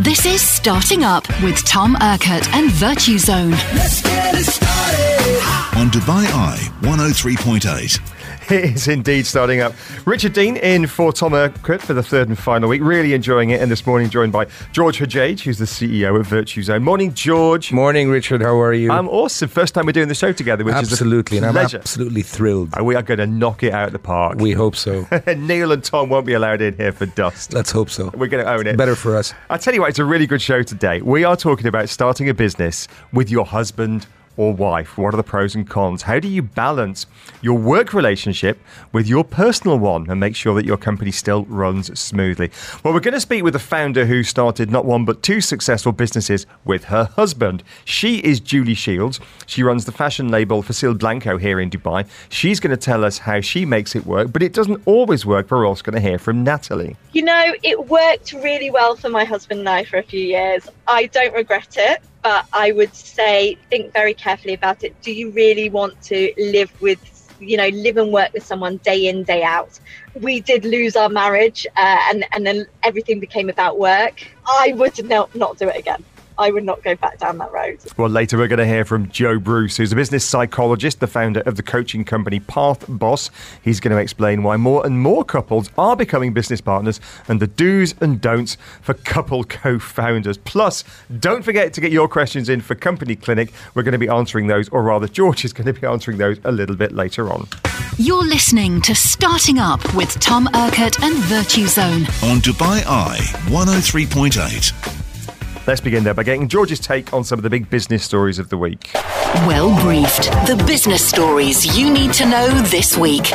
This is Starting Up with Tom Urquhart and VirtuZone. Let's get it started. on Dubai Eye 103.8. It is indeed starting up. Richard Dean in for Tom Urquhart for the third and final week. Really enjoying it. And this morning, joined by George Hajj, who's the CEO of VirtuZone. Morning, George. Morning, Richard. How are you? I'm awesome. First time we're doing the show together, which absolutely, is a and I'm absolutely thrilled. And we are going to knock it out of the park. We hope so. Neil and Tom won't be allowed in here for dust. Let's hope so. We're going to own it. Better for us. I tell you what, it's a really good show today. We are talking about starting a business with your husband or wife. What are the pros and cons? How do you balance your work relationship with your personal one and make sure that your company still runs smoothly? Well, we're going to speak with the founder who started not one but two successful businesses with her husband. She is Julie Shields. She runs the fashion label Facil Blanco here in Dubai. She's going to tell us how she makes it work, but it doesn't always work. We're also going to hear from Natalie. You know, it worked really well for my husband and I for a few years. I don't regret it, but I would say think very carefully about it. Do you really want to live with, you know, live and work with someone day in, day out? We did lose our marriage uh, and, and then everything became about work. I would not, not do it again. I would not go back down that road. Well, later we're going to hear from Joe Bruce, who's a business psychologist, the founder of the coaching company Path Boss. He's going to explain why more and more couples are becoming business partners and the do's and don'ts for couple co founders. Plus, don't forget to get your questions in for Company Clinic. We're going to be answering those, or rather, George is going to be answering those a little bit later on. You're listening to Starting Up with Tom Urquhart and VirtuZone. On Dubai Eye 103.8. Let's begin there by getting George's take on some of the big business stories of the week. Well briefed. The business stories you need to know this week.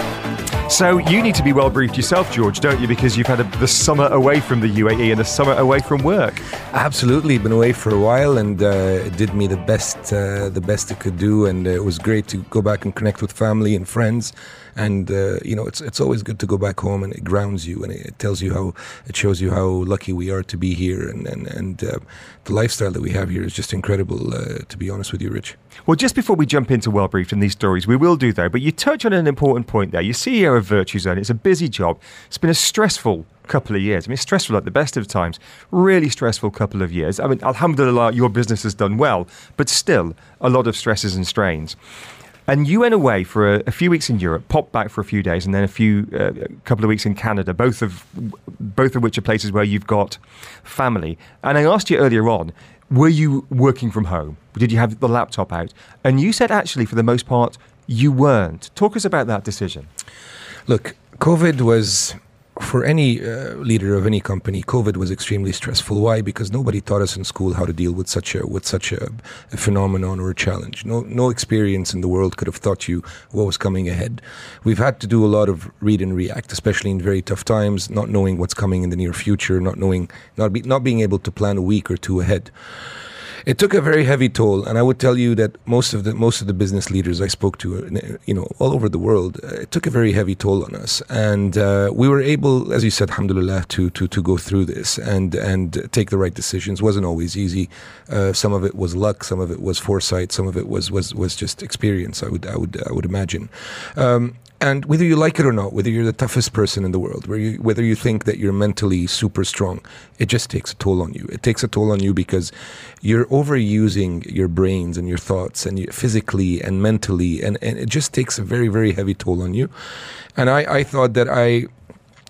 So, you need to be well briefed yourself, George, don't you? Because you've had a, the summer away from the UAE and the summer away from work. Absolutely, been away for a while, and uh, it did me the best, uh, the best it could do, and uh, it was great to go back and connect with family and friends. And uh, you know, it's it's always good to go back home, and it grounds you, and it tells you how it shows you how lucky we are to be here, and and and uh, the lifestyle that we have here is just incredible. Uh, to be honest with you, Rich. Well, just before we jump into Well Briefed and these stories, we will do though, but you touch on an important point there. You're CEO of VirtuZone. It's a busy job. It's been a stressful couple of years. I mean, stressful at the best of times. Really stressful couple of years. I mean, alhamdulillah, your business has done well, but still a lot of stresses and strains. And you went away for a, a few weeks in Europe, popped back for a few days, and then a few uh, couple of weeks in Canada. Both of both of which are places where you've got family. And I asked you earlier on, were you working from home? Did you have the laptop out? And you said actually, for the most part, you weren't. Talk us about that decision. Look, COVID was for any uh, leader of any company. COVID was extremely stressful. Why? Because nobody taught us in school how to deal with such a with such a, a phenomenon or a challenge. No no experience in the world could have taught you what was coming ahead. We've had to do a lot of read and react, especially in very tough times, not knowing what's coming in the near future, not knowing not be, not being able to plan a week or two ahead. It took a very heavy toll, and I would tell you that most of the most of the business leaders I spoke to, uh, you know, all over the world, uh, it took a very heavy toll on us, and uh, we were able, as you said, alhamdulillah, to to to go through this and and take the right decisions. wasn't always easy. Uh, some of it was luck, some of it was foresight, some of it was was was just experience. I would I would I would imagine. Um, and whether you like it or not, whether you're the toughest person in the world, whether you, whether you think that you're mentally super strong, it just takes a toll on you. It takes a toll on you because you're overusing your brains and your thoughts and you, physically and mentally, and, and it just takes a very, very heavy toll on you. And I, I thought that I,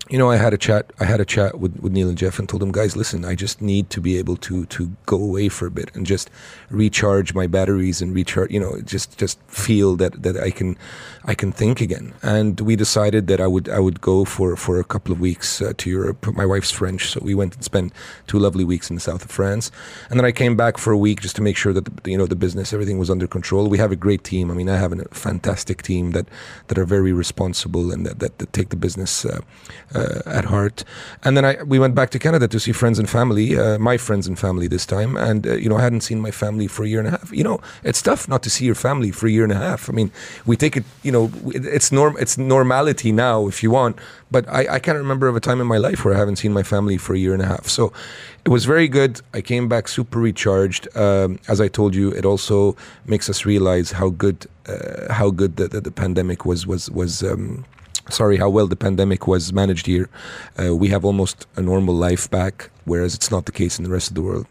you know, I had a chat. I had a chat with, with Neil and Jeff and told them, guys, listen, I just need to be able to to go away for a bit and just recharge my batteries and recharge. You know, just just feel that that I can I can think again. And we decided that I would I would go for for a couple of weeks uh, to Europe. My wife's French, so we went and spent two lovely weeks in the south of France. And then I came back for a week just to make sure that the, you know the business everything was under control. We have a great team. I mean, I have a fantastic team that that are very responsible and that that, that take the business. Uh, at heart. And then I we went back to Canada to see friends and family, uh, my friends and family this time. And uh, you know, I hadn't seen my family for a year and a half. You know, it's tough not to see your family for a year and a half. I mean, we take it. You know, it's norm. It's normality now, if you want. But I, I can't remember of a time in my life where I haven't seen my family for a year and a half. So it was very good. I came back super recharged. Um, as I told you, it also makes us realize how good uh, how good the, the, the pandemic was was was. Um, sorry how well the pandemic was managed here. Uh, we have almost a normal life back, whereas it's not the case in the rest of the world.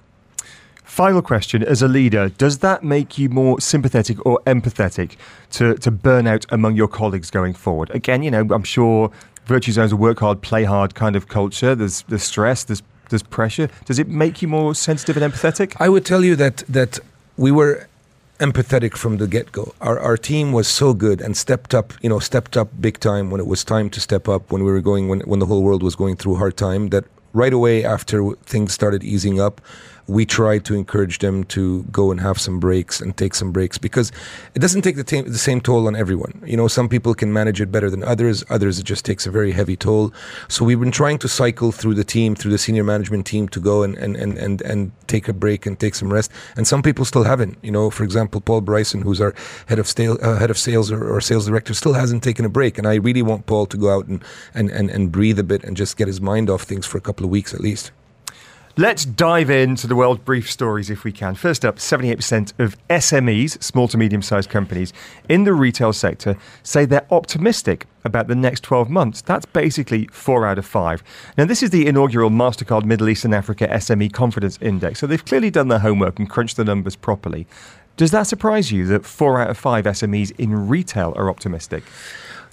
Final question As a leader, does that make you more sympathetic or empathetic to, to burnout among your colleagues going forward? Again, you know, I'm sure VirtuZone's a work hard, play hard kind of culture. There's, there's stress, there's, there's pressure. Does it make you more sensitive and empathetic? I would tell you that that we were empathetic from the get go. Our our team was so good and stepped up, you know, stepped up big time when it was time to step up when we were going when when the whole world was going through hard time that right away after things started easing up, we try to encourage them to go and have some breaks and take some breaks because it doesn't take the, ta- the same toll on everyone. You know, some people can manage it better than others. Others, it just takes a very heavy toll. So we've been trying to cycle through the team, through the senior management team to go and, and, and, and, and take a break and take some rest. And some people still haven't. You know, for example, Paul Bryson, who's our head of, uh, head of sales or, or sales director, still hasn't taken a break. And I really want Paul to go out and, and, and, and breathe a bit and just get his mind off things for a couple of weeks at least. Let's dive into the world brief stories if we can. First up, 78% of SMEs, small to medium sized companies, in the retail sector say they're optimistic about the next 12 months. That's basically four out of five. Now, this is the inaugural MasterCard Middle East and Africa SME Confidence Index, so they've clearly done their homework and crunched the numbers properly. Does that surprise you that four out of five SMEs in retail are optimistic?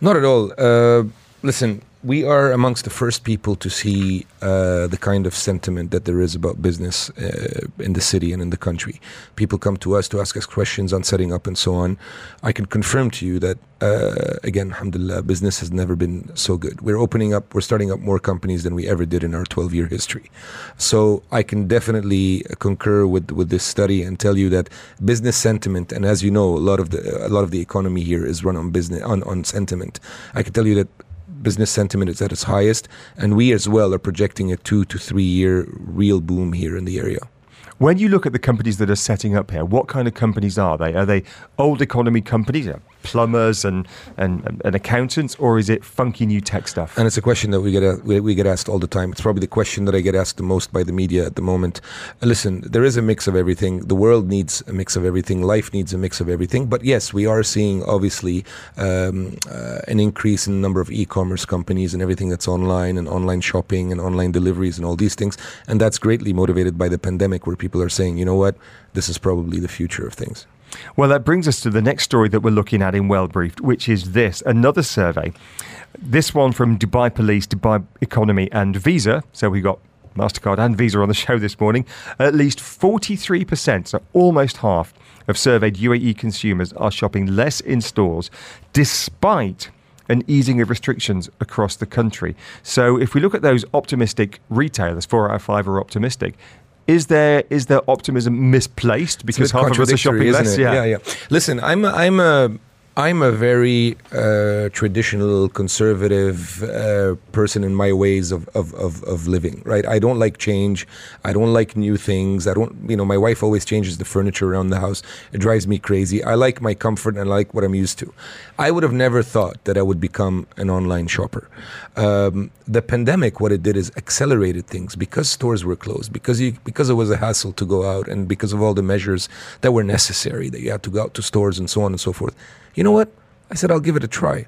Not at all. Uh, listen, we are amongst the first people to see uh, the kind of sentiment that there is about business uh, in the city and in the country. People come to us to ask us questions on setting up and so on. I can confirm to you that, uh, again, alhamdulillah, business has never been so good. We're opening up, we're starting up more companies than we ever did in our 12 year history. So I can definitely concur with, with this study and tell you that business sentiment, and as you know, a lot of the, a lot of the economy here is run on business, on, on sentiment. I can tell you that business sentiment is at its highest, and we as well are projecting a two to three year real boom here in the area. When you look at the companies that are setting up here, what kind of companies are they? Are they old economy companies, plumbers and, and, and accountants, or is it funky new tech stuff? And it's a question that we get we, get asked all the time. It's probably the question that I get asked the most by the media at the moment. Listen, there is a mix of everything. The world needs a mix of everything. Life needs a mix of everything. But yes, we are seeing obviously um, uh, an increase in the number of e-commerce companies and everything that's online and online shopping and online deliveries and all these things. And that's greatly motivated by the pandemic, where people are saying, you know what, this is probably the future of things. Well, that brings us to the next story that we're looking at in Well Briefed, which is this another survey. This one from Dubai Police, Dubai Economy, and Visa. So we got MasterCard and Visa on the show this morning. At least 43%, so almost half, of surveyed UAE consumers are shopping less in stores despite an easing of restrictions across the country. So if we look at those optimistic retailers, four out of five are optimistic. Is there is there optimism misplaced because half of us are shopping less? isn't yeah, yeah. Listen, I'm a, I'm a I'm a very uh, traditional, conservative uh, person in my ways of, of, of, of living. Right? I don't like change. I don't like new things. I don't. You know, my wife always changes the furniture around the house. It drives me crazy. I like my comfort and I like what I'm used to. I would have never thought that I would become an online shopper. Um, the pandemic, what it did is accelerated things because stores were closed, because you, because it was a hassle to go out, and because of all the measures that were necessary that you had to go out to stores and so on and so forth. You know what? I said I'll give it a try.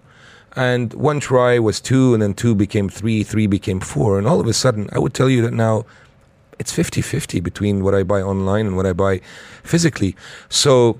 And one try was two, and then two became three, three became four. And all of a sudden, I would tell you that now it's 50 50 between what I buy online and what I buy physically. So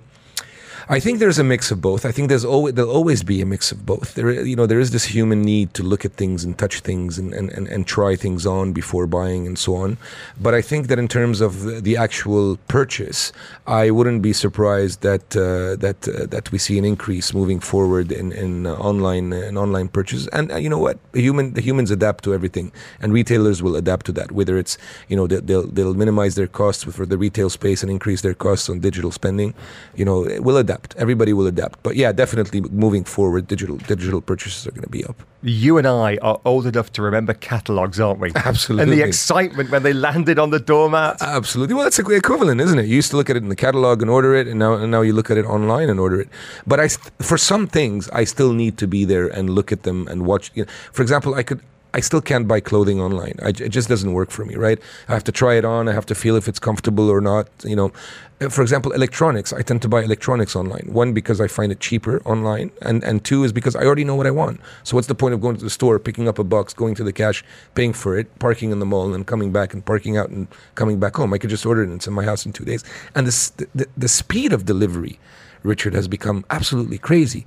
I think there's a mix of both. I think there's always there'll always be a mix of both. There, you know, there is this human need to look at things and touch things and, and, and, and try things on before buying and so on. But I think that in terms of the, actual purchase, I wouldn't be surprised that uh, that uh, that we see an increase moving forward in in uh, online in online purchases. And uh, you know what, the human the humans adapt to everything, and retailers will adapt to that. Whether it's you know they- they'll they'll minimize their costs for the retail space and increase their costs on digital spending. You know, will adapt. Everybody will adapt. But yeah, definitely moving forward, digital digital purchases are going to be up. You and I are old enough to remember catalogs, aren't we? Absolutely. And the excitement when they landed on the doormat. Absolutely. Well, that's the equivalent, isn't it? You used to look at it in the catalog and order it, and now and now you look at it online and order it. But I, for some things, I still need to be there and look at them and watch. You know, for example, I could. I still can't buy clothing online. I, it just doesn't work for me, right? I have to try it on. I have to feel if it's comfortable or not. You know, Uh, for example, electronics. I tend to buy electronics online. One because I find it cheaper online, and and two is because I already know what I want. So what's the point of going to the store, picking up a box, going to the cash, paying for it, parking in the mall, and coming back and parking out and coming back home? I could just order it and it's in my house in two days. And this, the, the the speed of delivery, Richard, has become absolutely crazy.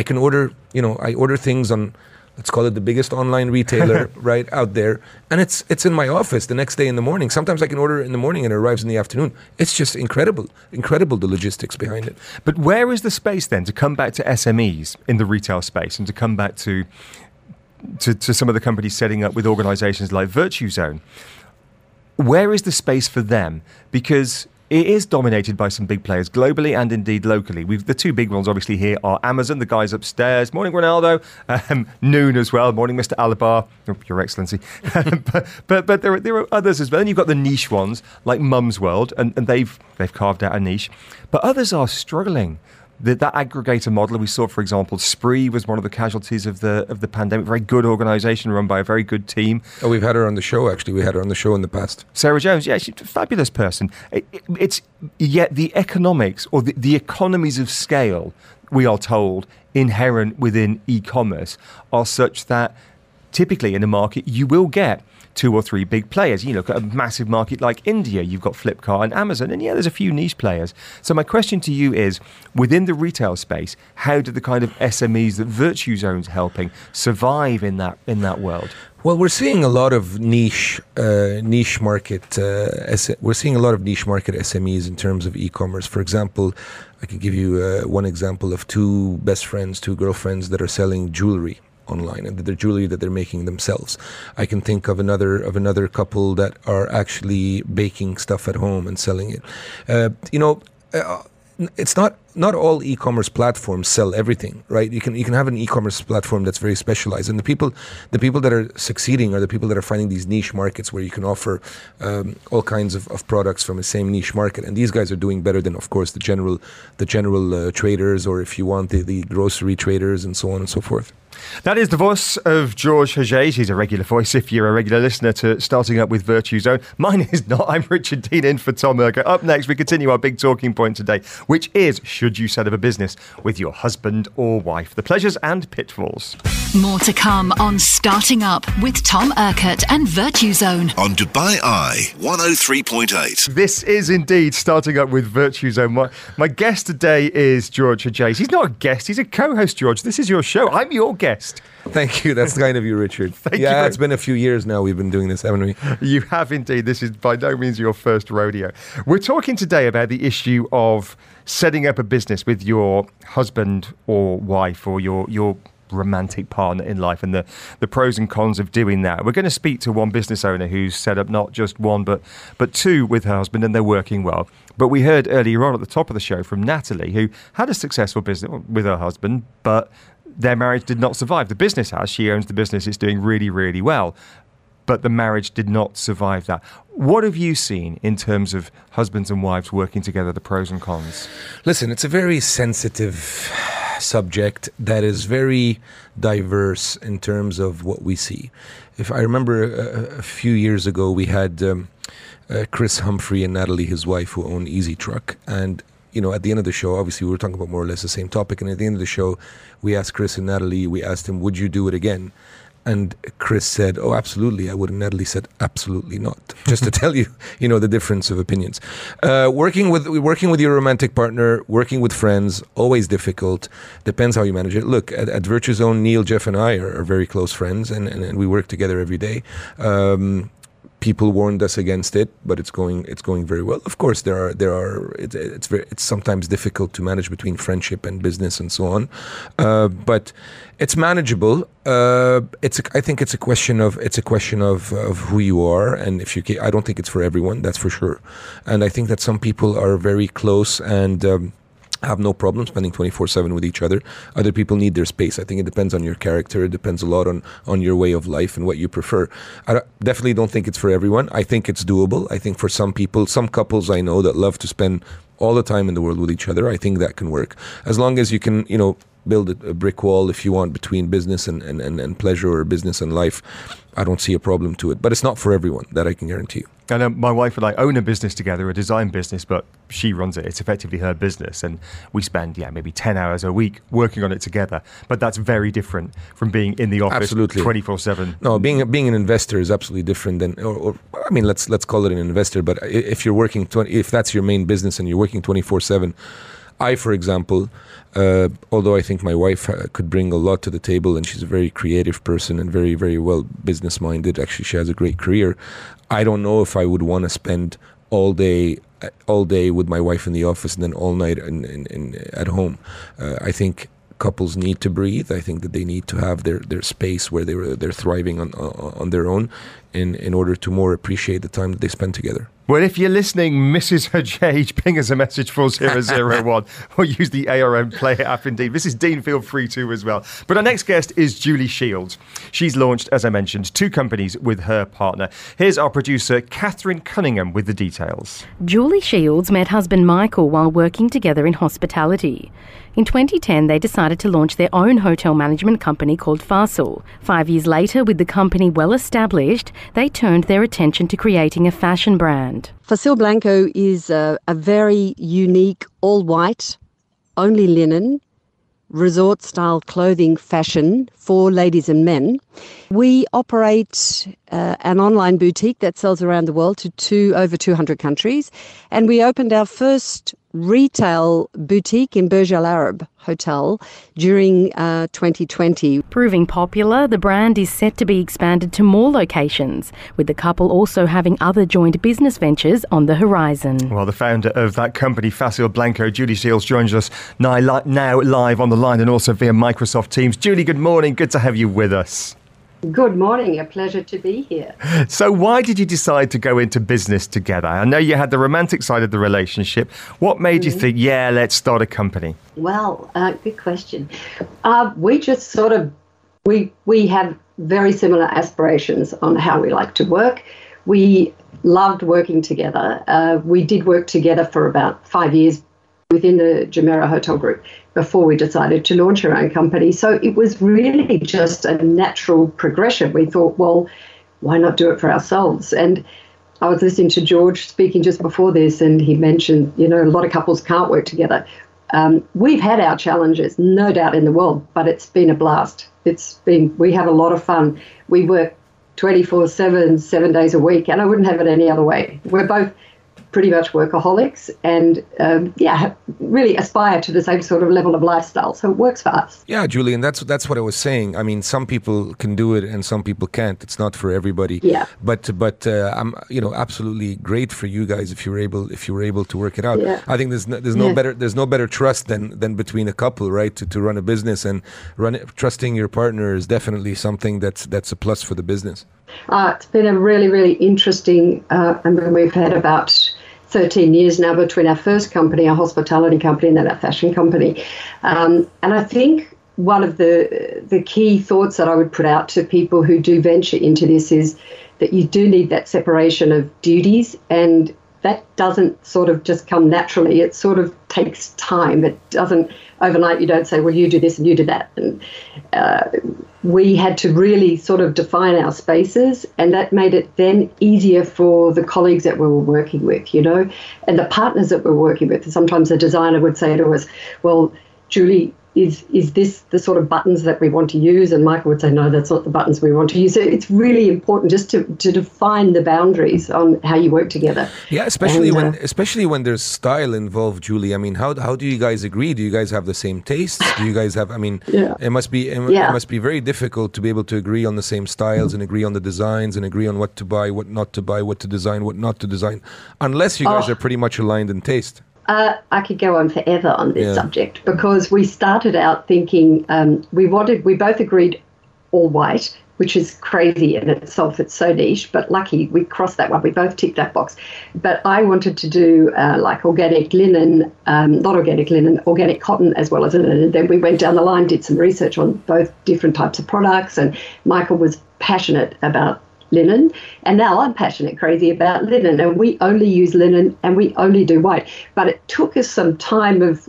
I can order, you know, I order things on let's call it the biggest online retailer right out there and it's it's in my office the next day in the morning sometimes i can order it in the morning and it arrives in the afternoon it's just incredible incredible the logistics behind it But where is the space then to come back to SMEs in the retail space and to come back to to, to some of the companies setting up with organizations like VirtuZone? Where is the space for them? Because it is dominated by some big players globally and indeed locally. We've, the two big ones, obviously, here are Amazon, the guys upstairs. Morning, Ronaldo. Um, Noon as well. Morning, Mr. Alabbar. Oh, Your Excellency. but but, but there, are, there are others as well. And you've got the niche ones like Mumzworld, and, and they've, they've carved out a niche. But others are struggling. The, that aggregator model we saw, for example, Spree was one of the casualties of the of the pandemic. Very good organisation run by a very good team. oh we've had her on the show actually we had her on the show in the past Sarah Jones, yeah, she's a fabulous person. It, it- it's yet the economics or the, the economies of scale, we are told, inherent within e-commerce are such that typically in a market you will get two or three big players. You look at a massive market like India, you've got Flipkart and Amazon, and yeah, there's a few niche players. So my question to you is, within the retail space, how do the kind of SMEs that VirtuZone's helping survive in that in that world? Well, we're seeing a lot of niche, uh, niche market. Uh, we're seeing a lot of niche market SMEs in terms of e-commerce. For example, I can give you uh, one example of two best friends, two girlfriends that are selling jewelry online, and their jewelry that they're making themselves. I can think of another of another couple that are actually baking stuff at home and selling it. Uh, you know. Uh, it's not not all e-commerce platforms sell everything, right? You can you can have an e-commerce platform that's very specialized, and the people the people that are succeeding are the people that are finding these niche markets where you can offer um, all kinds of, of products from the same niche market, and these guys are doing better than, of course, the general the general uh, traders, or if you want the, the grocery traders and so on and so forth. That is the voice of George Hojeige. He's a regular voice if you're a regular listener to Starting Up with VirtuZone. Mine is not. I'm Richard Dean in for Tom Urquhart. Up next, we continue our big talking point today, which is should you set up a business with your husband or wife? The pleasures and pitfalls. More to come on Starting Up with Tom Urquhart and VirtuZone. On Dubai Eye 103.8. This is indeed Starting Up with VirtuZone. My, my guest today is George Hojeige. He's not a guest, he's a co host, George. This is your show. I'm your guest. Thank you. That's kind of you, Richard. Thank you yeah, very- it's been a few years now. We've been doing this, haven't we? You have indeed. This is by no means your first rodeo. We're talking today about the issue of setting up a business with your husband or wife or your your romantic partner in life and the, the pros and cons of doing that. We're going to speak to one business owner who's set up not just one but but two with her husband and they're working well. But we heard earlier on at the top of the show from Natalie who had a successful business with her husband but their marriage did not survive. The business has. She owns the business. It's doing really, really well but the marriage did not survive that. What have you seen in terms of husbands and wives working together, the pros and cons? Listen, it's a very sensitive subject that is very diverse in terms of what we see. If I remember a, a few years ago, we had um, uh, Chris Humphrey and Natalie, his wife, who own Easy Truck, and you know, at the end of the show, obviously, we were talking about more or less the same topic. And at the end of the show, we asked Chris and Natalie, we asked him, "Would you do it again?" And Chris said, "Oh, absolutely, I would." And Natalie said, "Absolutely not." Just to tell you, you know, the difference of opinions. Uh, working with working with your romantic partner, working with friends, always difficult. Depends how you manage it. Look at, at VirtuZone, Neil, Jeff, and I are, are very close friends, and, and, and we work together every day. Um, people warned us against it, but it's going it's going very well. Of course, there are there are it's it's very it's sometimes difficult to manage between friendship and business and so on, uh, but it's manageable. Uh, it's a, I think it's a question of it's a question of of who you are, and if you I don't think it's for everyone, that's for sure, and I think that some people are very close and. Um, have no problem spending 24/7 with each other. Other people need their space. I think it depends on your character. It depends a lot on on your way of life and what you prefer. I don't- definitely don't think it's for everyone. I think it's doable. I think for some people, some couples I know that love to spend all the time in the world with each other, I think that can work. As long as you can, you know, build a, brick wall if you want between business and, and, and, and pleasure or business and life. I don't see a problem to it, but it's not for everyone. That I can guarantee you. And uh, my wife and I own a business together, a design business, but she runs it. It's effectively her business, and we spend yeah maybe ten hours a week working on it together. But that's very different from being in the office twenty four seven. No, being being an investor is absolutely different than, or, or I mean, let's let's call it an investor. But if you're working, 20, if that's your main business and you're working twenty four seven, I, for example, uh, although I think my wife uh, could bring a lot to the table, and she's a very creative person and very very well business minded. Actually, she has a great career. I don't know if I would want to spend all day all day with my wife in the office and then all night in, in, in, at home. Uh, I think couples need to breathe. I think that they need to have their, their space where they're they're thriving on on on their own, in in order to more appreciate the time that they spend together. Well, if you're listening, Mrs. Hajj, ping us a message 4001 or use the ARN Player app indeed. Mrs. Dean, feel free to as well. But our next guest is Julie Shields. She's launched, as I mentioned, two companies with her partner. Here's our producer, Catherine Cunningham, with the details. Julie Shields met husband Michael while working together in hospitality. In 2010, they decided to launch their own hotel management company called Farsal. Five years later, with the company well established, they turned their attention to creating a fashion brand. Facil Blanco is a, a very unique, all white, only linen, resort style clothing fashion for ladies and men. We operate uh, an online boutique that sells around the world to two, over 200 countries. And we opened our first retail boutique in Burj Al Arab Hotel during uh, 2020. Proving popular, the brand is set to be expanded to more locations, with the couple also having other joint business ventures on the horizon. Well, the founder of that company, Facil Blanco, Julie Shields, joins us now, now live on the line and also via Microsoft Teams. Julie, good morning. Good to have you with us. Good morning. A pleasure to be here. So, why did you decide to go into business together? I know you had the romantic side of the relationship. What made you think, yeah, let's start a company? Well, uh, good question. Uh, we just sort of we we have very similar aspirations on how we like to work. We loved working together. Uh, we did work together for about five years within the Jumeirah Hotel Group before we decided to launch our own company. So it was really just a natural progression. We thought, well, why not do it for ourselves? And I was listening to George speaking just before this, and he mentioned, you know, a lot of couples can't work together. Um, we've had our challenges, no doubt in the world, but it's been a blast. It's been, we have a lot of fun. We work 24 7, seven days a week, and I wouldn't have it any other way. We're both pretty much workaholics and um, yeah really aspire to the same sort of level of lifestyle so it works for us Yeah, Julian, that's that's what I was saying. I mean, some people can do it and some people can't. It's not for everybody. Yeah. But but uh, I'm you know absolutely great for you guys if you're able if you were able to work it out. Yeah. I think there's no, there's no Yeah. better there's no better trust than than between a couple, right? To, to run a business and run it, trusting your partner is definitely something that's that's a plus for the business. Uh, it's been a really, really interesting. Uh, I mean, we've had about 13 years now between our first company, our hospitality company, and then our fashion company. Um, and I think one of the the key thoughts that I would put out to people who do venture into this is that you do need that separation of duties and that doesn't sort of just come naturally. It sort of takes time. It doesn't overnight. You don't say, "Well, you do this and you do that." And uh, we had to really sort of define our spaces, and that made it then easier for the colleagues that we were working with, you know, and the partners that we're working with. Sometimes a designer would say to us, "Well, Julie." Is, is this the sort of buttons that we want to use? And Michael would say, no, that's not the buttons we want to use. So it's really important just to, to define the boundaries on how you work together. Yeah, especially And, when uh, especially when there's style involved, Julie. I mean, how how do you guys agree? Do you guys have the same tastes? Do you guys have? I mean, Yeah. it must be it, Yeah. it must be very difficult to be able to agree on the same styles and agree on the designs and agree on what to buy, what not to buy, what to design, what not to design, unless you guys Oh. are pretty much aligned in taste. Uh, I could go on forever on this Yeah. subject because we started out thinking um, we wanted, we both agreed all white, which is crazy in itself. It's so niche, but lucky we crossed that one. We both ticked that box. But I wanted to do uh, like organic linen, um, not organic linen, organic cotton as well as linen. And then we went down the line, did some research on both different types of products, and Michael was passionate about linen. And now i'm passionate crazy about linen and we only use linen and we only do white. But it took us some time of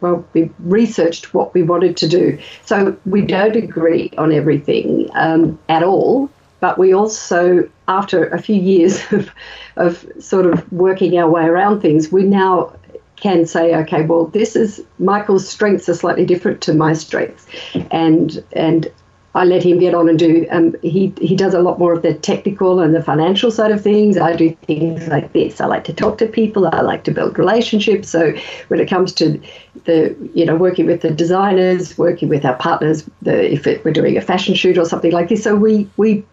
well, we researched what we wanted to do. So we don't agree on everything um, at all, but we also, after a few years of, of sort of working our way around things, we now can say, okay, well, this is Michael's strengths are slightly different to my strengths, and and I let him get on and do. Um, he he does a lot more of the technical and the financial side of things. I do things like this. I like to talk to people. I like to build relationships. So when it comes to the you know working with the designers, working with our partners, the, if it, we're doing a fashion shoot or something like this, so we we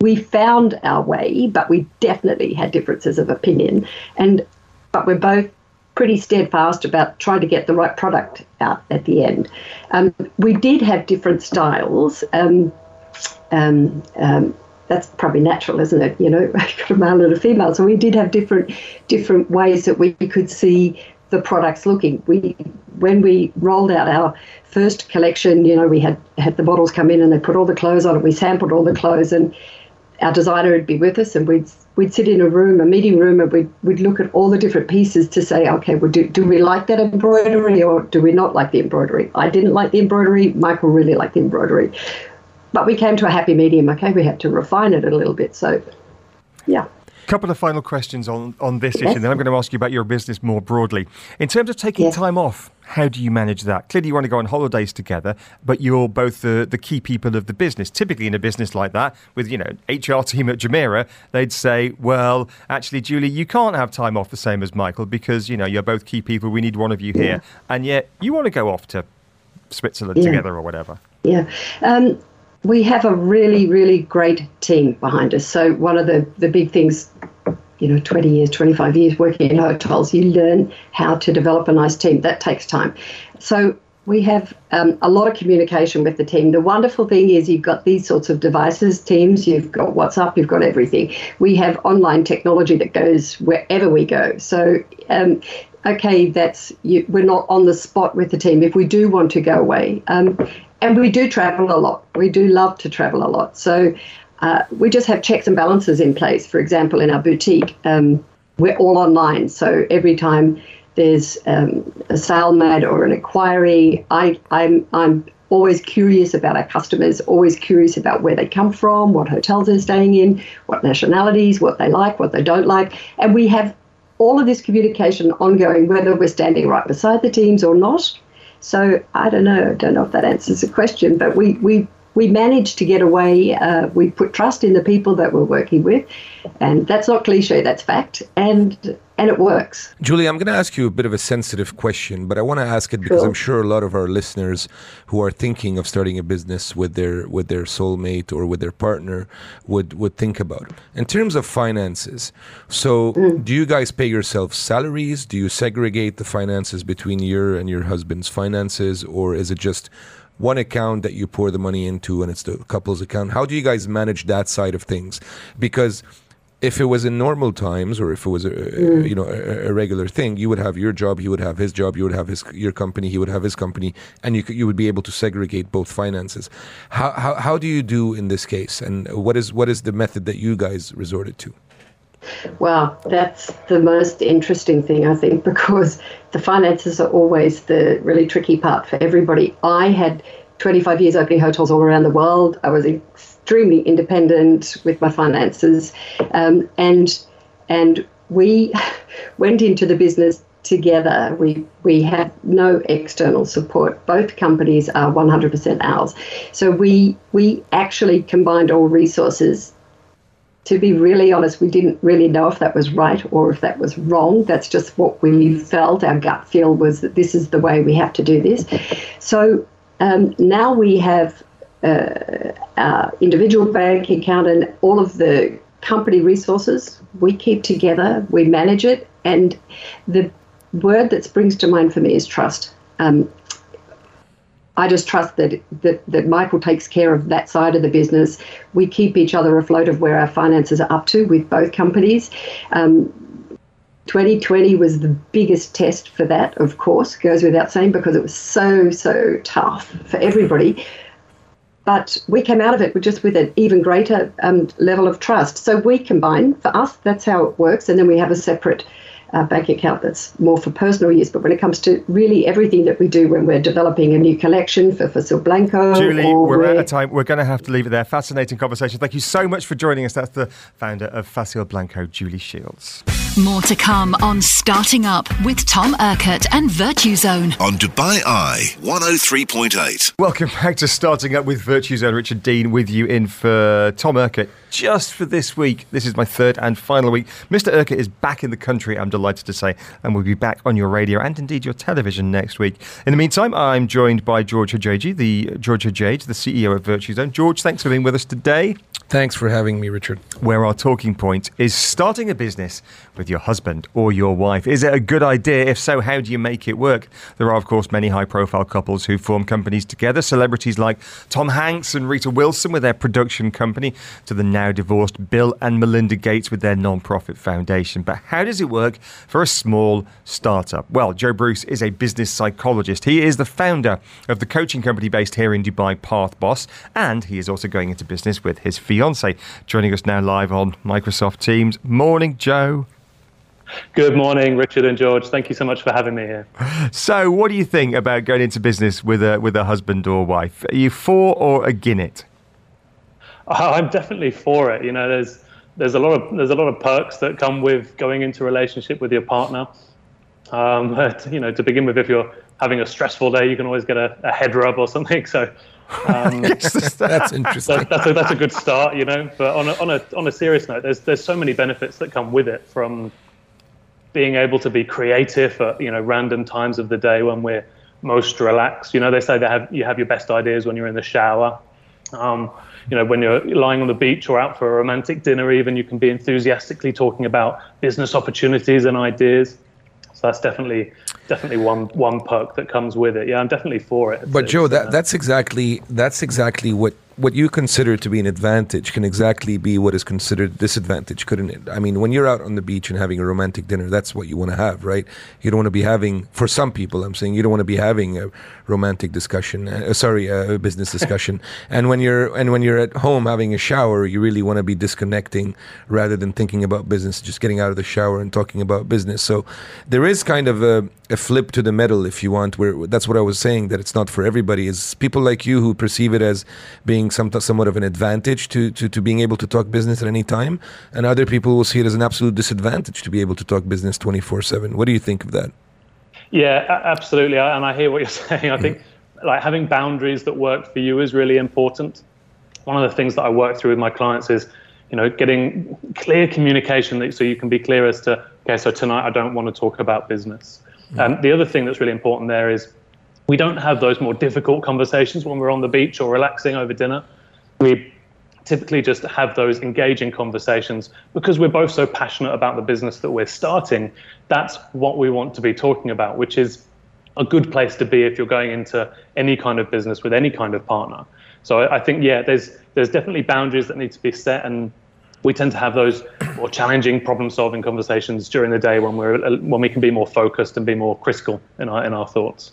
we found our way, but we definitely had differences of opinion. And but we're both pretty steadfast about trying to get the right product out at the end. Um, we did have different styles. Um, um, um that's probably natural, isn't it? You know, got a male and a female, so we did have different different ways that we could see the products looking. We when we rolled out our first collection, you know, we had had the models come in and they put all the clothes on it. We sampled all the clothes and our designer would be with us and we'd we'd sit in a room, a meeting room, and we'd, we'd look at all the different pieces to say, okay, well, do, do we like that embroidery or do we not like the embroidery? I didn't like the embroidery. Michael really liked the embroidery. But we came to a happy medium. Okay, we had to refine it a little bit. So, yeah couple of final questions on, on this issue, then I'm going to ask you about your business more broadly. In terms of taking yes. time off, how do you manage that? Clearly, you want to go on holidays together, but you're both the, the key people of the business. Typically, in a business like that, with you know HR team at Jumeirah, they'd say, "Well, actually, Julie, you can't have time off the same as Michael because you know you're both key people. We need one of you here, and yet you want to go off to Switzerland yeah. together or whatever." Yeah. Um, we have a really, really great team behind us. So one of the, the big things, you know, 20 years, 25 years working in hotels, you learn how to develop a nice team. That takes time. So we have um, a lot of communication with the team. The wonderful thing is you've got these sorts of devices, Teams, you've got WhatsApp, you've got everything. We have online technology that goes wherever we go. So, um, okay, that's you, we're not on the spot with the team. If we do want to go away, um, and we do travel a lot. We do love to travel a lot. So uh, we just have checks and balances in place. For example, in our boutique, um, we're all online. So every time there's um, a sale made or an inquiry, I, I'm, I'm always curious about our customers, always curious about where they come from, what hotels they're staying in, what nationalities, what they like, what they don't like. And we have all of this communication ongoing, whether we're standing right beside the teams or not. So I don't know. I don't know if that answers the question, but we we we managed to get away. Uh, we put trust in the people that we're working with, and that's not cliche. That's fact, and and it works. Julie, I'm going to ask you a bit of a sensitive question, but I want to ask it because sure. I'm sure a lot of our listeners who are thinking of starting a business with their with their soulmate or with their partner would would think about it. In terms of finances, so mm. do you guys pay yourself salaries? Do you segregate the finances between your and your husband's finances, or is it just one account that you pour the money into and it's the couple's account? How do you guys manage that side of things? Because if it was in normal times or if it was a, mm. you know a, a, regular thing you would have your job he would have his job you would have his your company he would have his company and you could, you would be able to segregate both finances how, how how do you do in this case and what is what is the method that you guys resorted to well, that's the most interesting thing, I think, because the finances are always the really tricky part for everybody. I had 25 years opening hotels all around the world. I was extremely independent with my finances, um, and and we went into the business together. We we had no external support. Both companies are 100% ours. So we we actually combined all resources. To be really honest, we didn't really know if that was right or if that was wrong. That's just what we felt. Our gut feel was that this is the way we have to do this. So um, now we have uh, our individual bank account and all of the company resources we keep together, we manage it, and the word that springs to mind for me is trust. Um, I just trust that, that that Michael takes care of that side of the business. We keep each other afloat of where our finances are up to with both companies. Um, 2020 was the biggest test for that, of course, goes without saying, because it was so, so tough for everybody. But we came out of it just with an even greater um, level of trust. So we combine, for us, that's how it works. And then we have a separate uh, bank account that's more for personal use. But when it comes to really everything that we do when we're developing a new collection for Facil Blanco, Julie, we're out of time. We're going to have to leave it there. Fascinating conversation. Thank you so much for joining us. That's the founder of Facil Blanco, Julie Shields. More to come on Starting Up with Tom Urquhart and VirtuZone. On Dubai Eye 103.8. Welcome back to Starting Up with VirtuZone. Richard Dean with you in for Tom Urquhart just for this week. This is my third and final week. Mr. Urquhart is back in the country, I'm delighted to say, and we'll be back on your radio and indeed your television next week. In the meantime, I'm joined by George Hajeji, the George Hojeige, the CEO of VirtuZone. George, thanks for being with us today. Thanks for having me, Richard. Where our talking point is starting a business with your husband or your wife. Is it a good idea? If so, how do you make it work? There are, of course, many high profile couples who form companies together. Celebrities like Tom Hanks and Rita Wilson with their production company, to the now divorced Bill and Melinda Gates with their non profit foundation. But how does it work for a small startup? Well, Joe Bruce is a business psychologist. He is the founder of the coaching company based here in Dubai, Path Boss, and he is also going into business with his fiance. Joining us now live on Microsoft Teams. Morning, Joe. Good morning, Richard and George. Thank you so much for having me here. So, what do you think about going into business with a with a husband or wife? Are you for or against it? I'm definitely for it. You know, there's there's a lot of there's a lot of perks that come with going into a relationship with your partner. Um, but, you know, to begin with, if you're having a stressful day, you can always get a, a head rub or something. So. Um, that's interesting. So that's, a, that's a good start, you know. But on a, on a on a serious note, there's there's so many benefits that come with it from being able to be creative at you know random times of the day when we're most relaxed. You know, they say they have you have your best ideas when you're in the shower. Um, you know, when you're lying on the beach or out for a romantic dinner, even you can be enthusiastically talking about business opportunities and ideas. So that's definitely definitely one one perk that comes with it. Yeah, I'm definitely for it. But Joe, that, that's exactly that's exactly what what you consider to be an advantage can exactly be what is considered a disadvantage, couldn't it? I mean, when you're out on the beach and having a romantic dinner, that's what you want to have, right? You don't want to be having, for some people, I'm saying, you don't want to be having a romantic discussion, uh, sorry, a business discussion. and when you're and when you're at home having a shower, you really want to be disconnecting rather than thinking about business, just getting out of the shower and talking about business. So there is kind of a, a flip to the medal, if you want. Where that's what I was saying that it's not for everybody. Is people like you who perceive it as being some, somewhat of an advantage to, to, to being able to talk business at any time, and other people will see it as an absolute disadvantage to be able to talk business 24 7. What do you think of that? Yeah, absolutely. And I hear what you're saying. I think mm-hmm. like having boundaries that work for you is really important. One of the things that I work through with my clients is, you know, getting clear communication so you can be clear as to, okay, so tonight I don't want to talk about business. Um, the other thing that's really important there is we don't have those more difficult conversations when we're on the beach or relaxing over dinner. We typically just have those engaging conversations because we're both so passionate about the business that we're starting. That's what we want to be talking about, which is a good place to be if you're going into any kind of business with any kind of partner. So I, think, yeah, there's there's definitely boundaries that need to be set, and we tend to have those more challenging problem-solving conversations during the day when we're when we can be more focused and be more critical in our in our thoughts.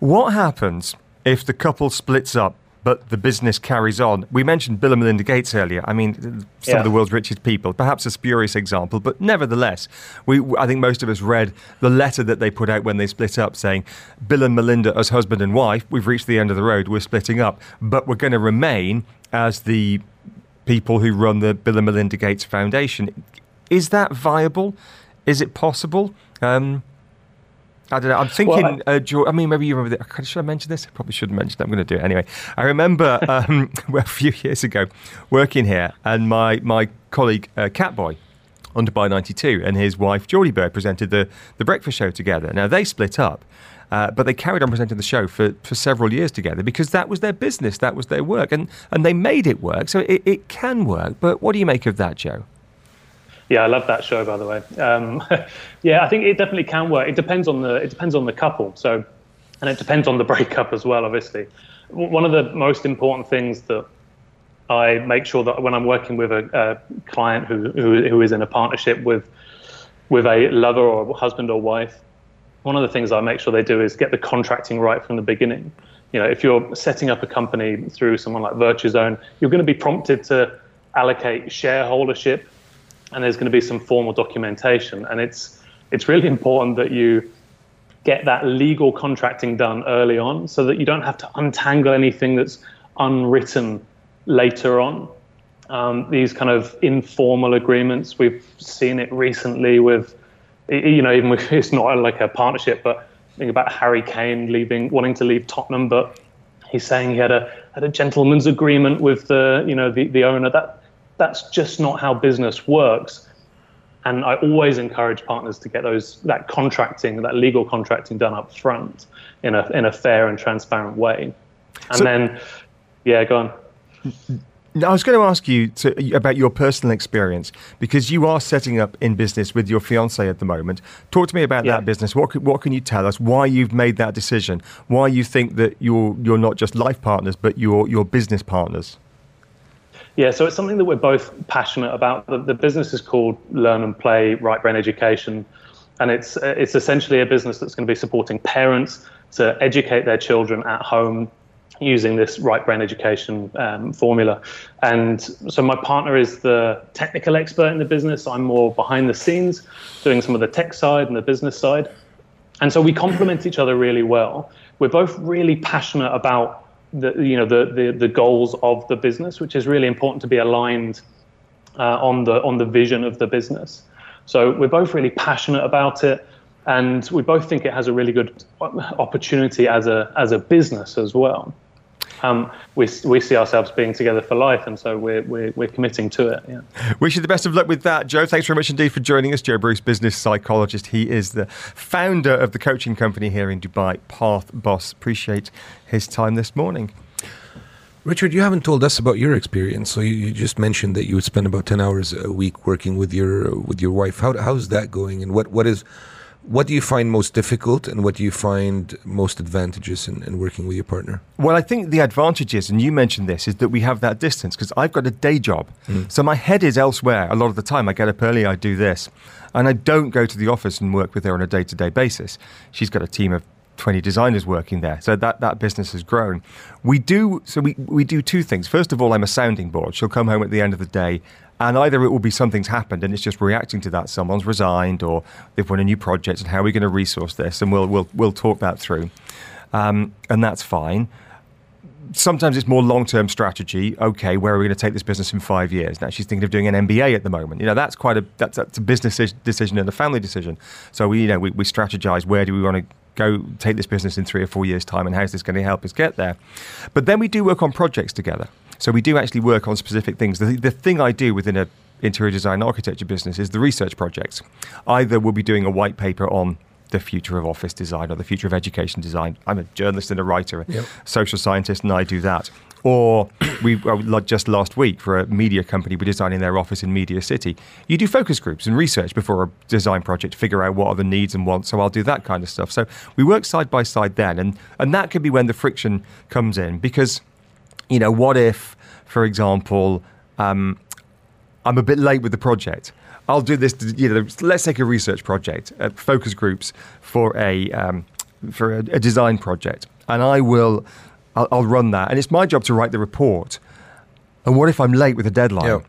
What happens if the couple splits up but the business carries on? We mentioned Bill and Melinda Gates earlier. I mean, some Yeah. of the world's richest people, perhaps a spurious example, but nevertheless, we, I think most of us read the letter that they put out when they split up saying, Bill and Melinda, as husband and wife, we've reached the end of the road, we're splitting up, but we're going to remain as the people who run the Bill and Melinda Gates Foundation. Is that viable? Is it possible? Um, I don't know. I'm thinking, Well, uh, George, I mean, maybe you remember. The, should I mention this? I probably shouldn't mention it. I'm going to do it anyway. I remember um, a few years ago working here, and my my colleague uh, Catboy on Dubai 92 and his wife Geordie Bird presented the the breakfast show together. Now they split up. Uh, but they carried on presenting the show for, for several years together because that was their business, that was their work, and, and they made it work. So it, it can work. But what do you make of that, Joe? Yeah, I love that show, by the way. Um, yeah, I think it definitely can work. It depends on the it depends on the couple. So, and it depends on the breakup as well. Obviously, one of the most important things that I make sure that when I'm working with a, a client who, who who is in a partnership with with a lover or husband or wife, one of the things I make sure they do is get the contracting right from the beginning. You know, if you're setting up a company through someone like VirtuZone, you're going to be prompted to allocate shareholdership and there's going to be some formal documentation. And it's it's really important that you get that legal contracting done early on so that you don't have to untangle anything that's unwritten later on. Um, these kind of informal agreements, we've seen it recently with, you know, even with it's not like a partnership, but think about Harry Kane leaving, wanting to leave Tottenham, but he's saying he had a had a gentleman's agreement with the, you know, the, the owner. That that's just not how business works. And I always encourage partners to get those that contracting, that legal contracting done up front in a in a fair and transparent way. And So- then, yeah, go on. Now, I was going to ask you to, about your personal experience because you are setting up in business with your fiance at the moment. Talk to me about Yeah. that business. What can, what can you tell us? Why you've made that decision? Why you think that you're you're not just life partners, but you're you're business partners? Yeah, so it's something that we're both passionate about. The, the business is called Learn and Play Right Brain Education, and it's it's essentially a business that's going to be supporting parents to educate their children at home using this right brain education um, formula. And so my partner is the technical expert in the business. I'm more behind the scenes, doing some of the tech side and the business side. And so we complement each other really well. We're both really passionate about the you know the the, the goals of the business, which is really important to be aligned uh, on the on the vision of the business. So we're both really passionate about it, and we both think it has a really good opportunity as a as a business as well. Um, we we see ourselves being together for life, and so we're we're, we're committing to it. Yeah. Wish you the best of luck with that, Joe. Thanks very much indeed for joining us. Joe Bruce, business psychologist. He is the founder of the coaching company here in Dubai, Path Boss. Appreciate his time this morning. Richard, you haven't told us about your experience. So you, you just mentioned that you would spend about ten hours a week working with your with your wife. How how's that going? And what what is what do you find most difficult, and what do you find most advantageous in, in working with your partner? Well, I think the advantages, and you mentioned this, is that we have that distance because I've got a day job. Mm. So my head is elsewhere a lot of the time. I get up early, I do this, and I don't go to the office and work with her on a day to day basis. She's got a team of 20 designers working there. So that, that business has grown. We do, so we, we do two things. First of all, I'm a sounding board. She'll come home at the end of the day and either it will be something's happened and it's just reacting to that. Someone's resigned or they've won a new project and how are we going to resource this? And we'll, we'll, we'll talk that through. Um, and that's fine sometimes it's more long-term strategy. Okay, where are we going to take this business in five years? Now she's thinking of doing an MBA at the moment. You know, that's quite a that's, that's a business decision and a family decision. So we you know we, we strategize where do we want to go take this business in three or four years time and how's this going to help us get there. But then we do work on projects together. So we do actually work on specific things. The, the thing I do within a interior design architecture business is the research projects. Either we'll be doing a white paper on the future of office design or the future of education design. I'm a journalist and a writer, a Yep. social scientist, and I do that. Or we just last week for a media company, we're designing their office in Media City. You do focus groups and research before a design project, figure out what are the needs and wants. So I'll do that kind of stuff. So we work side by side then, and and that could be when the friction comes in because, you know, what if, for example, um, I'm a bit late with the project. I'll do this. You know, let's take a research project, uh, focus groups for a um, for a, a design project, and I will. I'll, I'll run that, and it's my job to write the report. And what if I'm late with a deadline? Yeah.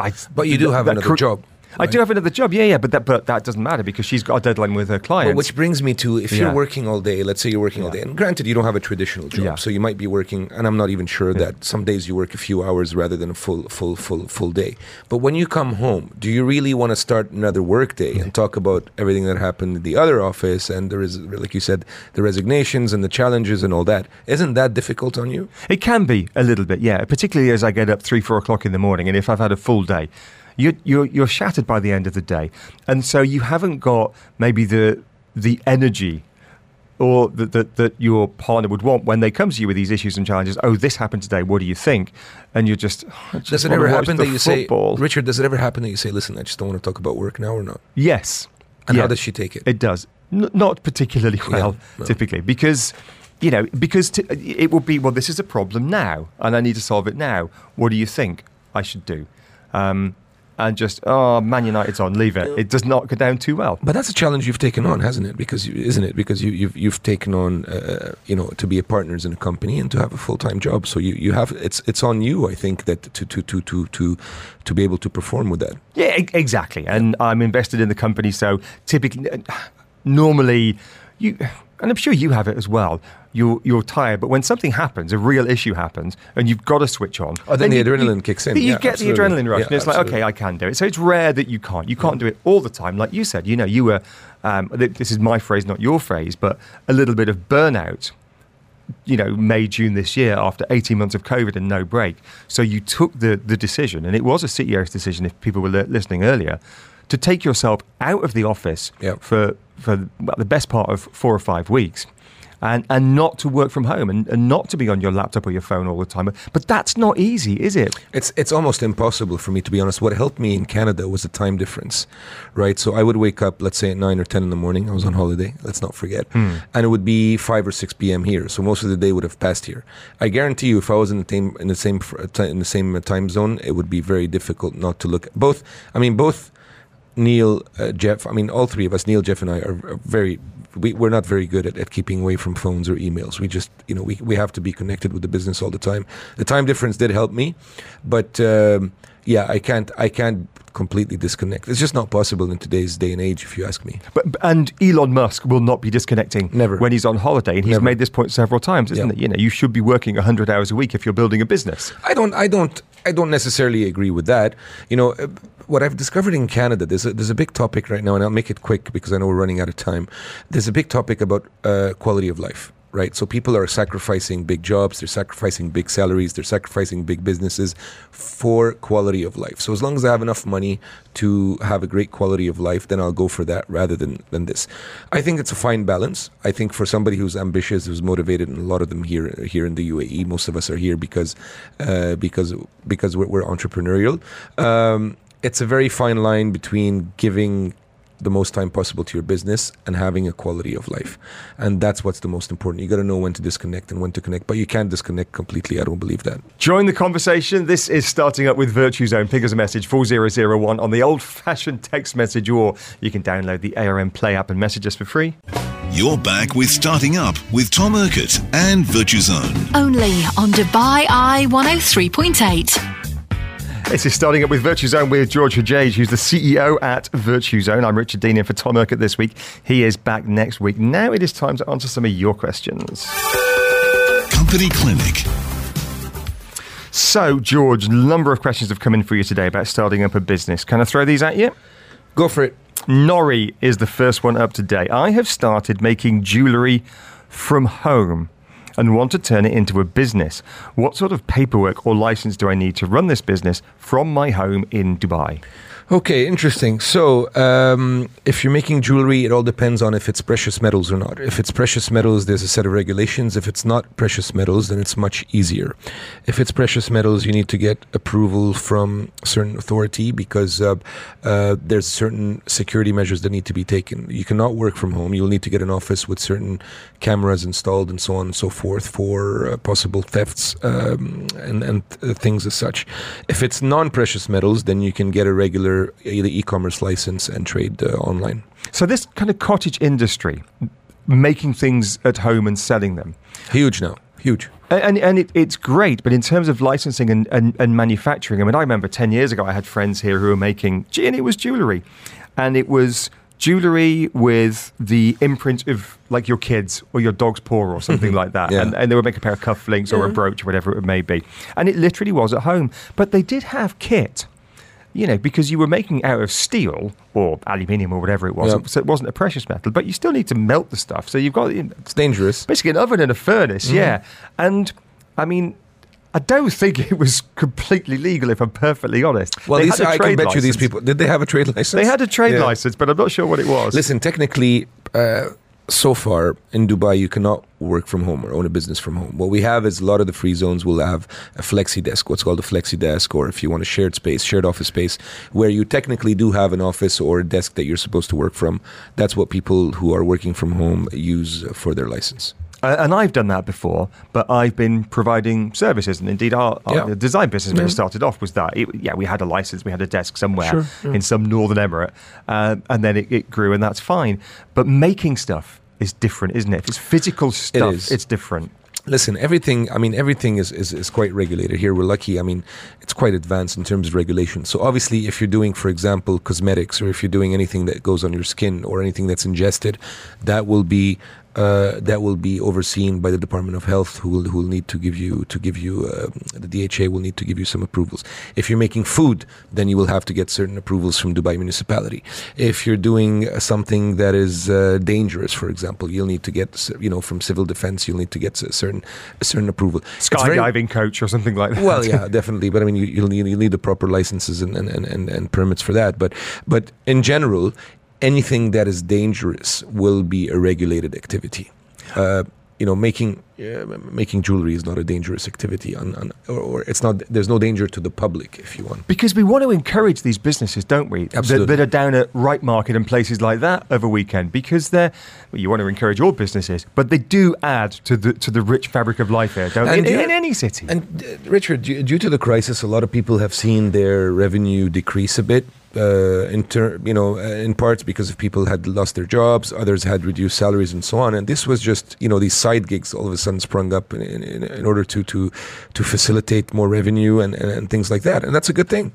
I, But you do have another cr- job, I do have another job. Yeah, yeah, but that but that doesn't matter because she's got a deadline with her clients. Well, which brings me to if you're Yeah. working all day, let's say you're working all day, and granted, you don't have a traditional job, Yeah. so you might be working, and I'm not even sure that some days you work a few hours rather than a full, full, full, full day. But when you come home, do you really want to start another work day and talk about everything that happened in the other office and there is, like you said, the resignations and the challenges and all that? Isn't that difficult on you? It can be a little bit, yeah. Particularly as I get up three, four o'clock in the morning, and if I've had a full day, you're you're, you're shattered by the end of the day, and so you haven't got maybe the the energy. Or that, that, that your partner would want when they come to you with these issues and challenges. Oh, this happened today. What do you think? And you're just. "Oh, just Does it ever happen that you say, football." Richard, does it ever happen that you say, listen, I just don't want to talk about work now or not? Yes. And Yeah. how does she take it? It does. N- not particularly well, no. typically, because you know, because t- it will be well. This is a problem now, and I need to solve it now. What do you think I should do? Um, and just oh Man United's on, leave it. It does not go down too well. But that's a challenge you've taken on, hasn't it? Because you, isn't it? Because you, you've you've taken on, uh, you know, to be a partners in a company and to have a full time job. So you, you have it's it's on you, I think, that to to to to to to be able to perform with that. Yeah, exactly. And I'm invested in the company, so typically, normally, you and I'm sure you have it as well. You're you're tired, but when something happens, a real issue happens, and you've got to switch on. Oh, then the you- adrenaline you- kicks in. You Yeah, get absolutely. the adrenaline rush, Yeah, and it's like, okay, I can do it. So it's rare that you can't. You can't do it all the time, like you said. You know, you were. Um, th- this is my phrase, not your phrase, but a little bit of burnout you know, May, June this year after 18 months of COVID and no break. So you took the, the decision, and it was a CEO's decision if people were li- listening earlier, to take yourself out of the office Yep. for, for the best part of four or five weeks. And, and not to work from home and, and not to be on your laptop or your phone all the time. But that's not easy, is it? It's it's almost impossible for me to be honest. What helped me in Canada was the time difference, right? So I would wake up, let's say at nine or ten in the morning. I was on holiday. Let's not forget, hmm. and it would be five or six p.m. here. So most of the day would have passed here. I guarantee you, if I was in the same in the same in the same time zone, it would be very difficult not to look at both. I mean, both Neil, uh, Jeff. I mean, all three of us, Neil, Jeff, and I, are, are very. We, we're not very good at, at keeping away from phones or emails. We just, you know, we, we have to be connected with the business all the time. The time difference did help me, but um, yeah, I can't. I can't completely disconnect. It's just not possible in today's day and age, if you ask me. But and Elon Musk will not be disconnecting Never. when he's on holiday, and he's Never. made this point several times, isn't Yeah. it? You know, you should be working 100 hours a week if you're building a business. I don't. I don't. I don't necessarily agree with that. You know, uh, what I've discovered in Canada, there's a, there's a big topic right now, and I'll make it quick because I know we're running out of time. There's a big topic about uh, quality of life. Right, so people are sacrificing big jobs, they're sacrificing big salaries, they're sacrificing big businesses for quality of life. So as long as I have enough money to have a great quality of life, then I'll go for that rather than, than this. I think it's a fine balance. I think for somebody who's ambitious, who's motivated, and a lot of them here here in the UAE, most of us are here because uh, because because we're, we're entrepreneurial. Um, it's a very fine line between giving the most time possible to your business and having a quality of life. And that's what's the most important. You got to know when to disconnect and when to connect, but you can't disconnect completely. I don't believe that. Join the conversation. This is starting up with VirtuZone. Ping us a message 4001 on the old fashioned text message, or you can download the ARN Play app and message us for free. You're back with Starting Up with Tom Urquhart and VirtuZone. Only on Dubai Eye 103.8. This is starting up with VirtuZone with George Hojeige, who's the CEO at VirtuZone. I'm Richard Dean in for Tom Urquhart this week. He is back next week. Now it is time to answer some of your questions. Company Clinic. So, George, a number of questions have come in for you today about starting up a business. Can I throw these at you? Go for it. Nori is the first one up today. I have started making jewellery from home and want to turn it into a business. What sort of paperwork or license do I need to run this business from my home in Dubai? Okay, interesting. So, um, if you're making jewelry, it all depends on if it's precious metals or not. If it's precious metals, there's a set of regulations. If it's not precious metals, then it's much easier. If it's precious metals, you need to get approval from certain authority because uh, uh, there's certain security measures that need to be taken. You cannot work from home. You'll need to get an office with certain cameras installed and so on and so forth for uh, possible thefts um, and, and uh, things as such. If it's non-precious metals, then you can get a regular either e-commerce license and trade uh, online. So, this kind of cottage industry, making things at home and selling them, Huge now, huge. And, and it, it's great, but in terms of licensing and, and, and manufacturing, I mean, I remember 10 years ago, I had friends here who were making, and it was jewellery. And it was jewellery with the imprint of like your kids or your dog's paw or something like that. Yeah. And, and they would make a pair of cufflinks or a brooch or whatever it may be. And it literally was at home. But they did have kit. You know, because you were making it out of steel or aluminium or whatever it was, Yeah. so it wasn't a precious metal. But you still need to melt the stuff. So you've got It's dangerous. basically an oven and a furnace, Mm-hmm. yeah. And I mean, I don't think it was completely legal, if I'm perfectly honest. Well, these, I can bet you these people did they have a trade license? They had a trade Yeah. license, but I'm not sure what it was. Listen, technically, uh, so far in Dubai, you cannot work from home or own a business from home. What we have is a lot of the free zones will have a flexi desk, what's called a flexi desk, or if you want a shared space, shared office space, where you technically do have an office or a desk that you're supposed to work from. That's what people who are working from home use for their license. Uh, and I've done that before, but I've been providing services, and indeed our, our Yeah. design business when Yeah. it started off was that. It, yeah, we had a license, we had a desk somewhere Sure, yeah. in some northern emirate, uh, and then it, it grew, and that's fine. But making stuff is different, isn't it? If it's physical stuff, it's different. Listen, everything. I mean, everything is, is, is quite regulated here. We're lucky. I mean, it's quite advanced in terms of regulation. So obviously, if you're doing, for example, cosmetics, or if you're doing anything that goes on your skin, or anything that's ingested, that will be uh, that will be overseen by the Department of Health, who will who will need to give you to give you uh, the DHA will need to give you some approvals. If you're making food, then you will have to get certain approvals from Dubai municipality. If you're doing something that is uh, dangerous, for example, you'll need to get you know from civil defense, you'll need to get a certain a certain approval. Very- Skydiving coach or something like that. well, yeah, definitely. But I mean, you, you'll need you'll need the proper licenses and, and, and, and, and permits for that. But but in general, anything that is dangerous will be a regulated activity. Uh, you know, making uh, making jewelry is not a dangerous activity, on, on, or, or it's not. There's no danger to the public, if you want. Because we want to encourage these businesses, don't we? That- Absolutely. That, are down at Ripe Market and places like that over weekend because they're. Well, you want to encourage all businesses, but they do add to the to the rich fabric of life here, don't they? In, in, in any city. And uh, Richard, due, due to the crisis, a lot of people have seen their revenue decrease a bit. Uh, in you know, uh, in parts because of people had lost their jobs, others had reduced salaries, and so on. And this was just you know these side gigs all of a sudden sprung up in, in, in, in order to to to facilitate more revenue and, and, and things like that. And that's a good thing.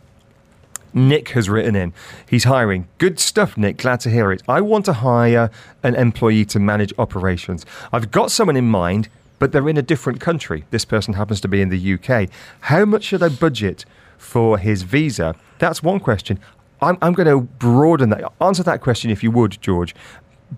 Nick has written in. He's hiring. Good stuff, Nick. Glad to hear it. I want to hire an employee to manage operations. I've got someone in mind, but they're in a different country. This person happens to be in the UK. How much should I budget for his visa? That's one question. I'm, I'm going to broaden that. Answer that question if you would, George.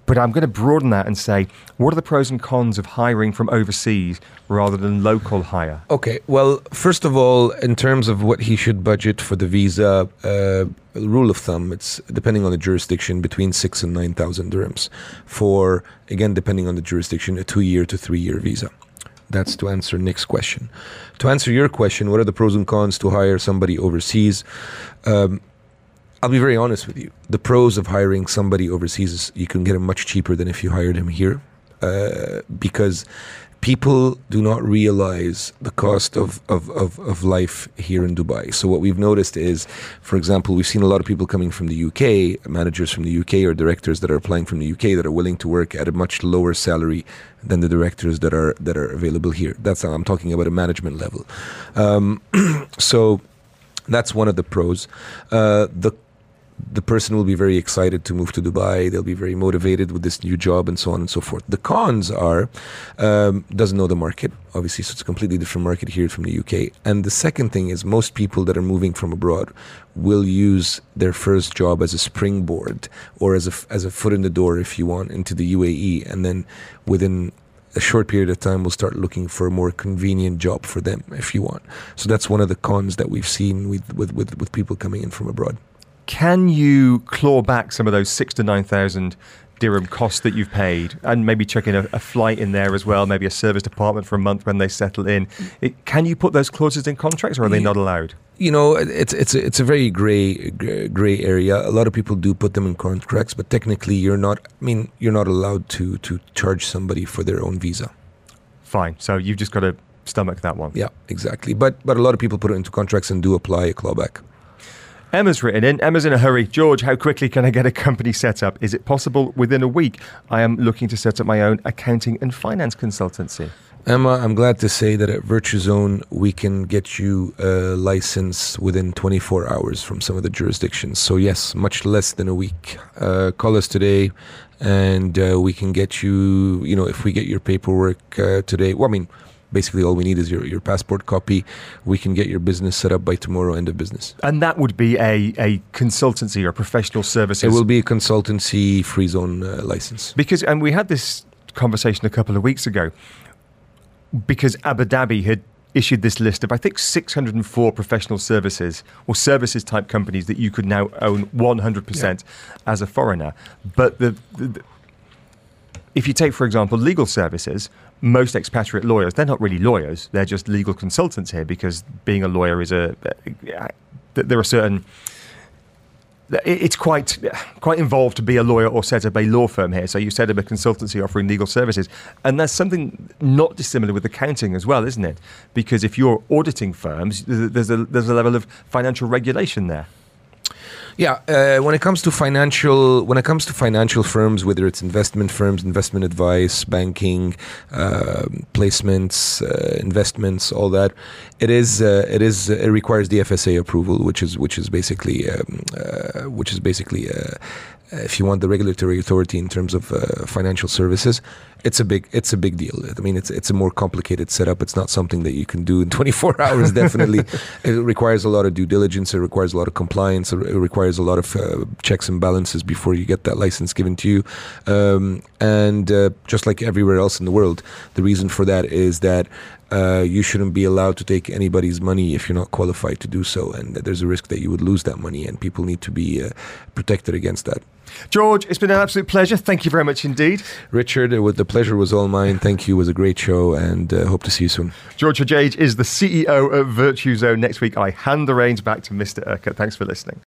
But I'm going to broaden that and say, what are the pros and cons of hiring from overseas rather than local hire? Okay. Well, first of all, in terms of what he should budget for the visa, uh, rule of thumb, it's depending on the jurisdiction between six and nine thousand dirhams. For again, depending on the jurisdiction, a two-year to three-year visa. That's to answer Nick's question. To answer your question, what are the pros and cons to hire somebody overseas? Um, I'll be very honest with you. The pros of hiring somebody overseas is you can get him much cheaper than if you hired him here, uh, because people do not realize the cost of, of, of, of life here in Dubai. So what we've noticed is, for example, we've seen a lot of people coming from the UK, managers from the UK or directors that are applying from the UK that are willing to work at a much lower salary than the directors that are that are available here. That's how I'm talking about a management level. Um, so that's one of the pros. Uh, the the person will be very excited to move to Dubai. They'll be very motivated with this new job and so on and so forth. The cons are um, doesn't know the market, obviously, so it's a completely different market here from the UK. And the second thing is most people that are moving from abroad will use their first job as a springboard or as a as a foot in the door, if you want, into the UAE, and then within a short period of time will start looking for a more convenient job for them if you want so that's one of the cons that we've seen with with, with, with people coming in from abroad Can you claw back some of those six to nine thousand dirham costs that you've paid, and maybe chuck in a, a flight in there as well, maybe a service department for a month when they settle in? It, can you put those clauses in contracts, or are they not allowed? you know it's it's a, it's a very gray gray area a lot of people do put them in contracts but technically you're not i mean you're not allowed to to charge somebody for their own visa Fine. So you've just got to stomach that one. yeah exactly but but a lot of people put it into contracts and do apply a clawback Emma's written in. Emma's in a hurry. George, how quickly can I get a company set up? Is it possible within a week? I am looking to set up my own accounting and finance consultancy. Emma, I'm glad to say that at VirtuZone, we can get you a license within 24 hours from some of the jurisdictions. So yes, much less than a week. Uh, call us today, and uh, we can get you. You know, if we get your paperwork uh, today, well, I mean, basically all we need is your, your passport copy. We can get your business set up by tomorrow, end of business. And that would be a, a consultancy or professional services. It will be a consultancy free zone uh, license. Because, and we had this conversation a couple of weeks ago, because Abu Dhabi had issued this list of, I think, 604 professional services or services type companies that you could now own 100% as a foreigner. But the, the- if you take, for example, legal services, most expatriate lawyers, they're not really lawyers, they're just legal consultants here because being a lawyer is a, uh, there are certain it's quite quite involved to be a lawyer or set up a law firm here. So you set up a consultancy offering legal services, and that's something not dissimilar with accounting as well, isn't it? Because if you're auditing firms, there's a there's a level of financial regulation there. Yeah, uh, when it comes to financial, when it comes to financial firms, whether it's investment firms, investment advice, banking, uh, placements, uh, investments, all that, it is uh, it is it requires the FSA approval, which is which is basically um, uh, which is basically uh, if you want the regulatory authority in terms of financial services it's a big it's a big deal. I mean, it's it's a more complicated setup. It's not something that you can do in 24 hours. Definitely, it requires a lot of due diligence. It requires a lot of compliance. It requires a lot of uh, checks and balances before you get that license given to you. Um, and uh, just like everywhere else in the world, the reason for that is that uh, you shouldn't be allowed to take anybody's money if you're not qualified to do so, and there's a risk that you would lose that money, and people need to be uh, protected against that. George, it's been an absolute pleasure. Thank you very much indeed. Richard, the pleasure was all mine. Thank you. It was a great show and uh, hope to see you soon. George Hojeige is the CEO of VirtuZone. Next week, I hand the reins back to Mr. Urquhart. Thanks for listening.